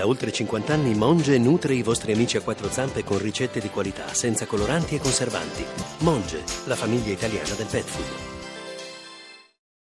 Da oltre 50 anni Monge nutre i vostri amici a quattro zampe con ricette di qualità, senza coloranti e conservanti. Monge, la famiglia italiana del pet food.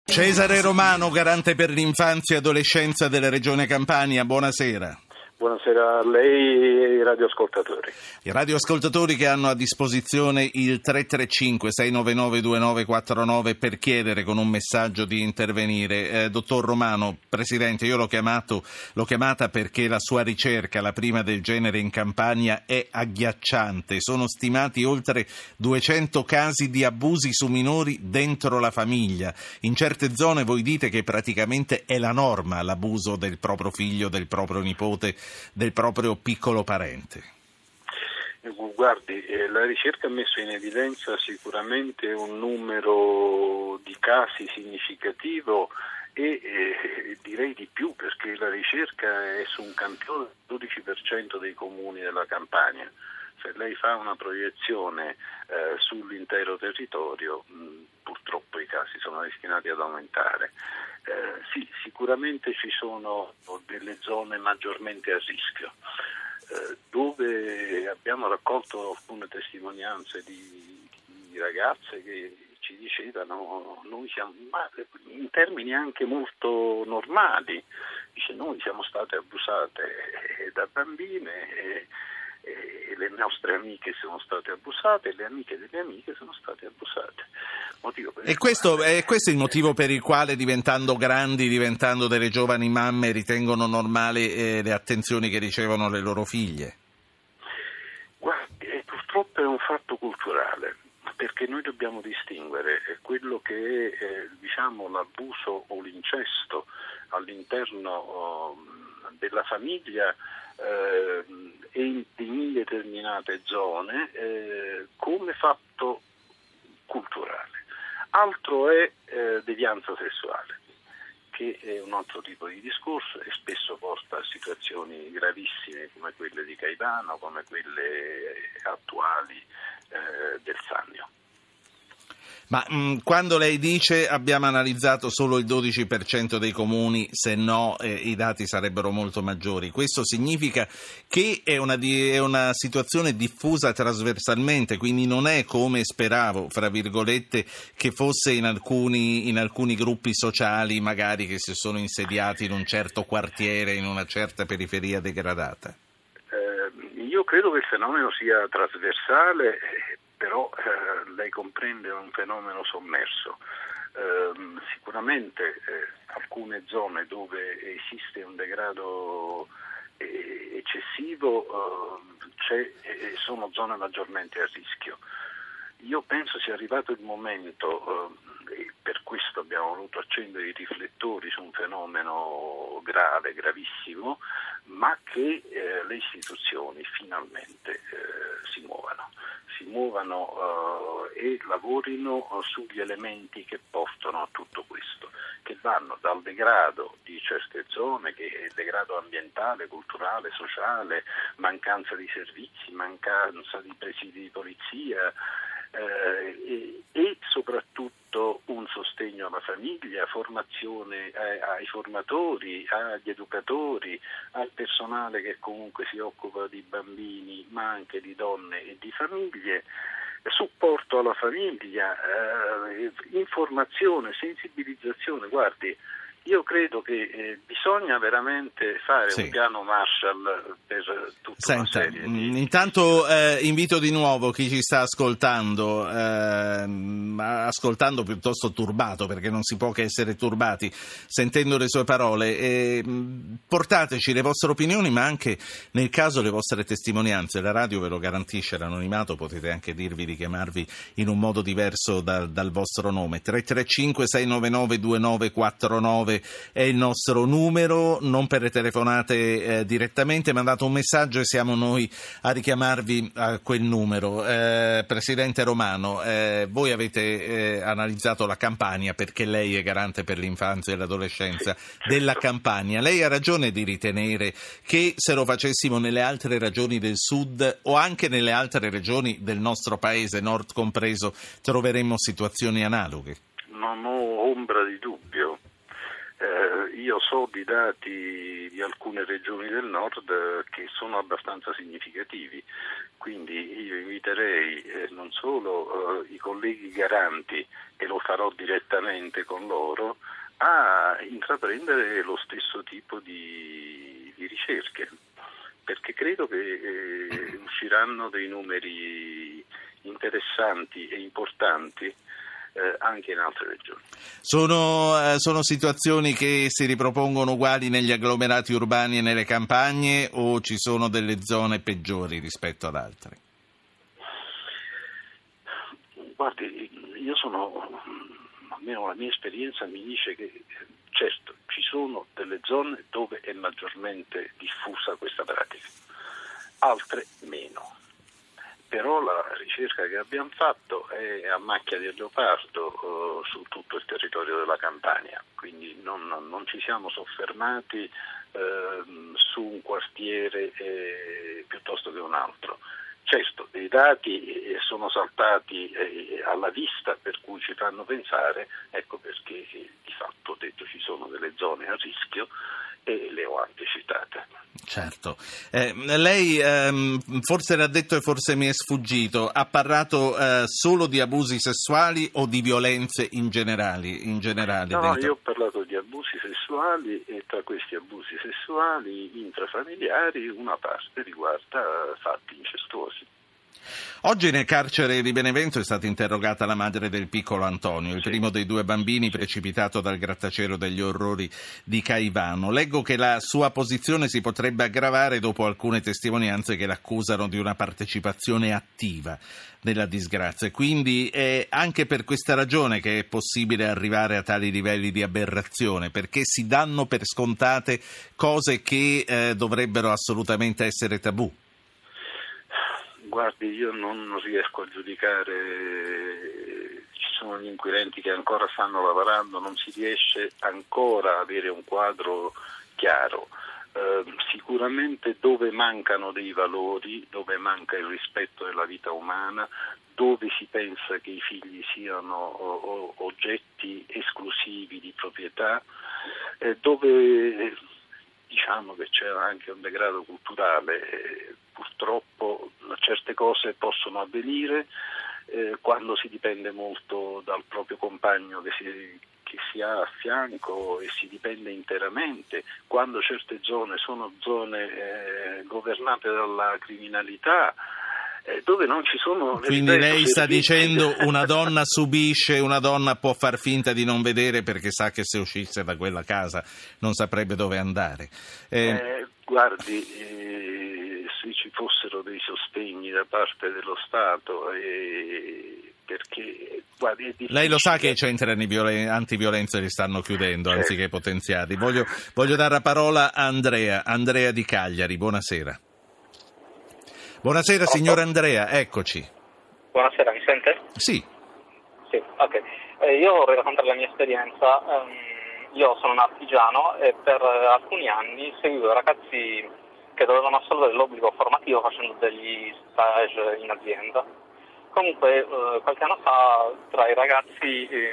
Cesare Romano, garante per l'infanzia e adolescenza della Regione Campania, buonasera. Buonasera a lei e ai radioascoltatori. I radioascoltatori che hanno a disposizione il 335-699-2949 per chiedere con un messaggio di intervenire. Eh, dottor Romano, Presidente, io l'ho, chiamato, l'ho chiamata perché la sua ricerca, la prima del genere in Campania, è agghiacciante. Sono stimati oltre 200 casi di abusi su minori dentro la famiglia. In certe zone voi dite che praticamente è la norma l'abuso del proprio figlio, del proprio nipote del proprio piccolo parente? Guardi, eh, la ricerca ha messo in evidenza sicuramente un numero di casi significativo e eh, direi di più perché la ricerca è su un campione del 12% dei comuni della Campania. Se lei fa una proiezione eh, sull'intero territorio, mh, purtroppo i casi sono destinati ad aumentare. Eh, sì, sicuramente ci sono delle zone maggiormente a rischio, eh, dove abbiamo raccolto alcune testimonianze di, di ragazze che ci dicevano, noi siamo, in termini anche molto normali, dice noi siamo state abusate da bambine. E, le nostre amiche sono state abusate le amiche delle amiche sono state abusate. E questo, è questo il motivo per il quale diventando grandi, diventando delle giovani mamme, ritengono normali eh, le attenzioni che ricevono le loro figlie? Guardi, eh, purtroppo è un fatto culturale perché noi dobbiamo distinguere eh, quello che è eh, diciamo, l'abuso o l'incesto all'interno oh, della famiglia eh, in determinate zone eh, come fatto culturale. Altro è eh, devianza sessuale, che è un altro tipo di discorso e spesso porta a situazioni gravissime come quelle di Caivano, come quelle attuali eh, del Sannio. Ma mh, mm, quando lei dice abbiamo analizzato solo il 12% dei comuni, se no eh, i dati sarebbero molto maggiori, questo significa che è una, di, è una, situazione diffusa trasversalmente, quindi non è come speravo, fra virgolette, che fosse in alcuni, in alcuni gruppi sociali magari che si sono insediati in un certo quartiere, in una certa periferia degradata. Eh, io credo che il fenomeno sia trasversale però eh, lei comprende un fenomeno sommerso. Eh, sicuramente eh, alcune zone dove esiste un degrado eh, eccessivo eh, sono zone maggiormente a rischio. Io penso sia arrivato il momento, eh, e per questo abbiamo voluto accendere i riflettori su un fenomeno grave, gravissimo, ma che le istituzioni finalmente si muovano si muovano eh, e lavorino sugli elementi che portano a tutto questo, che vanno dal degrado di certe zone, che è il degrado ambientale, culturale, sociale, mancanza di servizi, mancanza di presidi di polizia eh, e, e soprattutto un sostegno alla famiglia, formazione ai, ai formatori, agli educatori, al personale che comunque si occupa di bambini ma anche di donne e di famiglie supporto alla famiglia, eh, informazione, sensibilizzazione. Guardi, io credo che eh, bisogna veramente fare sì. un piano Marshall per tutta Senta, una serie di... Mm, intanto eh, invito di nuovo chi ci sta ascoltando, eh, ascoltando piuttosto turbato, perché non si può che essere turbati sentendo le sue parole, eh, portateci le vostre opinioni, ma anche nel caso le vostre testimonianze. La radio ve lo garantisce l'anonimato, potete anche dirvi di chiamarvi in un modo diverso dal, dal vostro nome. 335 699 2949 è il nostro numero, non per le telefonate eh, direttamente, mandate un messaggio e siamo noi a richiamarvi a quel numero. Eh, Presidente Romano, eh, voi avete eh, analizzato la campagna perché lei è garante per l'infanzia e l'adolescenza della campagna. Lei ha ragione di ritenere che se lo facessimo nelle altre regioni del sud o anche nelle altre regioni del nostro paese, nord compreso, troveremmo situazioni analoghe? Non ho ombra di dubbio io so di dati di alcune regioni del nord eh, che sono abbastanza significativi, quindi io inviterei eh, non solo eh, i colleghi garanti, e lo farò direttamente con loro, a intraprendere lo stesso tipo di, di ricerche, perché credo che usciranno dei numeri interessanti e importanti eh, anche in altre regioni. Sono, eh, sono, situazioni che si ripropongono uguali negli agglomerati urbani e nelle campagne o ci sono delle zone peggiori rispetto ad altre? Guardi, io sono, almeno la mia esperienza mi dice che certo ci sono delle zone dove è maggiormente diffusa questa pratica, altre meno però la ricerca che abbiamo fatto è a macchia di leopardo eh, su tutto il territorio della Campania, quindi non, non ci siamo soffermati eh, su un quartiere eh, piuttosto che un altro. Certo, dei dati eh, sono saltati eh, alla vista per cui ci fanno pensare, ecco perché eh, di fatto ho detto ci sono delle zone a rischio e le ho anche citate. Certo. Eh, lei ehm, forse l'ha detto e forse mi è sfuggito, ha parlato eh, solo di abusi sessuali o di violenze in, generali, in generale? No, dentro... io ho parlato di abusi sessuali e tra questi abusi sessuali intrafamiliari una parte riguarda fatti incestuosi. Oggi nel carcere di Benevento è stata interrogata la madre del piccolo Antonio, il primo dei due bambini precipitato dal grattacielo degli orrori di Caivano. Leggo che la sua posizione si potrebbe aggravare dopo alcune testimonianze che l'accusano di una partecipazione attiva nella disgrazia. Quindi è anche per questa ragione che è possibile arrivare a tali livelli di aberrazione, perché si danno per scontate cose che eh, dovrebbero assolutamente essere tabù. Guardi, io non riesco a giudicare, ci sono gli inquirenti che ancora stanno lavorando, non si riesce ancora ad avere un quadro chiaro. Eh, sicuramente dove mancano dei valori, dove manca il rispetto della vita umana, dove si pensa che i figli siano oggetti esclusivi di proprietà, eh, dove diciamo che c'è anche un degrado culturale, eh, purtroppo certe cose possono avvenire eh, quando si dipende molto dal proprio compagno che si, che si, ha a fianco e si dipende interamente, quando certe zone sono zone eh, governate dalla criminalità eh, dove non ci sono... Quindi lei sta dicendo una donna subisce, una donna può far finta di non vedere perché sa che se uscisse da quella casa non saprebbe dove andare. Eh... Eh, guardi, eh, fossero dei sostegni da parte dello Stato perché guardi, lei lo sa che i centri antiviolenza li stanno chiudendo certo. anziché potenziarli. Voglio, voglio dare la parola a Andrea, Andrea di Cagliari. Buonasera. Buonasera signor Andrea, eccoci. Buonasera, mi sente? Sì. Sì, ok. Eh, io vorrei raccontare la mia esperienza. Um, io sono un artigiano e per alcuni anni seguivo ragazzi che dovevano assolvere l'obbligo formativo facendo degli stage in azienda. Comunque eh, qualche anno fa tra i ragazzi eh,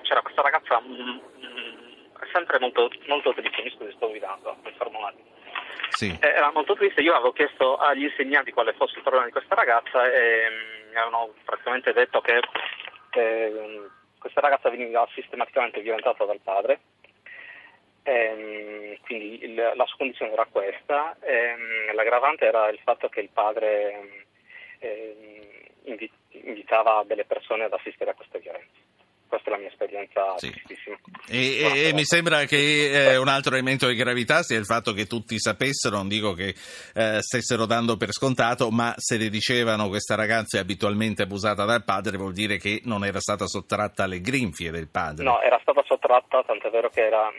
c'era questa ragazza mh, mm, mh, mm, sempre molto, molto triste, mi scusi sto guidando, mi fermo un attimo sì. Eh, era molto triste. Io avevo chiesto agli insegnanti quale fosse il problema di questa ragazza e mm, mi avevano praticamente detto che eh, questa ragazza veniva sistematicamente violentata dal padre. E, quindi il, la sua condizione era questa, e, l'aggravante era il fatto che il padre eh, invitava delle persone ad assistere a queste violenze questa è la mia esperienza sì. E, e, mi sembra che eh, un altro elemento di gravità sia il fatto che tutti sapessero, non dico che eh, stessero dando per scontato, ma se le dicevano questa ragazza è abitualmente abusata dal padre vuol dire che non era stata sottratta alle grinfie del padre. No, era stata sottratta, tant'è vero che era...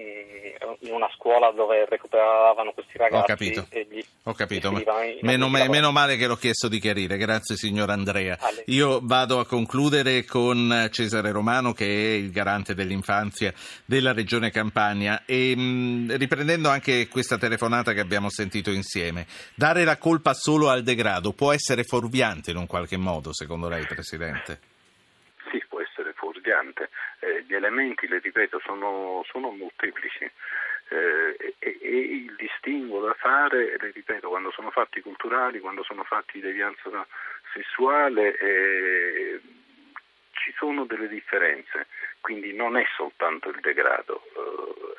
Mh, in una scuola dove recuperavano questi ragazzi. Ho capito, gli, ho capito. Meno, meno, male che l'ho chiesto di chiarire, grazie signor Andrea. Io vado a concludere con Cesare Romano che è il garante dell'infanzia della regione Campania e mh, riprendendo anche questa telefonata che abbiamo sentito insieme, dare la colpa solo al degrado può essere fuorviante in un qualche modo secondo lei Presidente? Sì, può essere fuorviante. Gli elementi, le ripeto, sono, sono molteplici eh, e, e, il distinguo da fare, le ripeto, quando sono fatti culturali, quando sono fatti di devianza sessuale, eh, ci sono delle differenze, quindi non è soltanto il degrado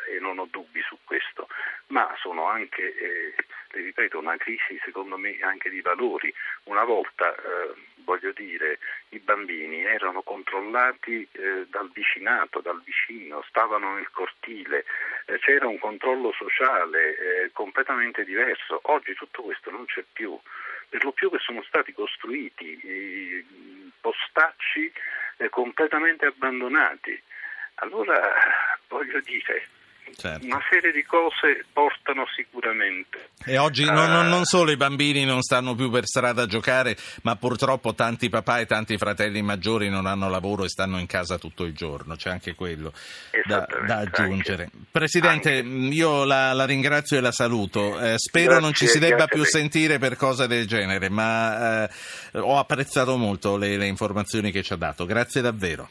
eh, e non ho dubbi su questo, ma sono anche, eh, le ripeto, una crisi secondo me anche di valori. Una volta, eh, voglio dire, i bambini erano controllati eh, dal vicinato, dal vicino, stavano nel cortile, eh, c'era un controllo sociale eh, completamente diverso. Oggi tutto questo non c'è più, per lo più che sono stati costruiti postacci completamente abbandonati. Allora, voglio dire, Certo. Una serie di cose portano sicuramente. E oggi uh, non, non, solo i bambini non stanno più per strada a giocare, ma purtroppo tanti papà e tanti fratelli maggiori non hanno lavoro e stanno in casa tutto il giorno. C'è anche quello da, da aggiungere. Anche, Presidente, anche. io la, la, ringrazio e la saluto. Eh, spero grazie, non ci si debba più sentire per cose del genere, ma eh, ho apprezzato molto le, le informazioni che ci ha dato. Grazie davvero.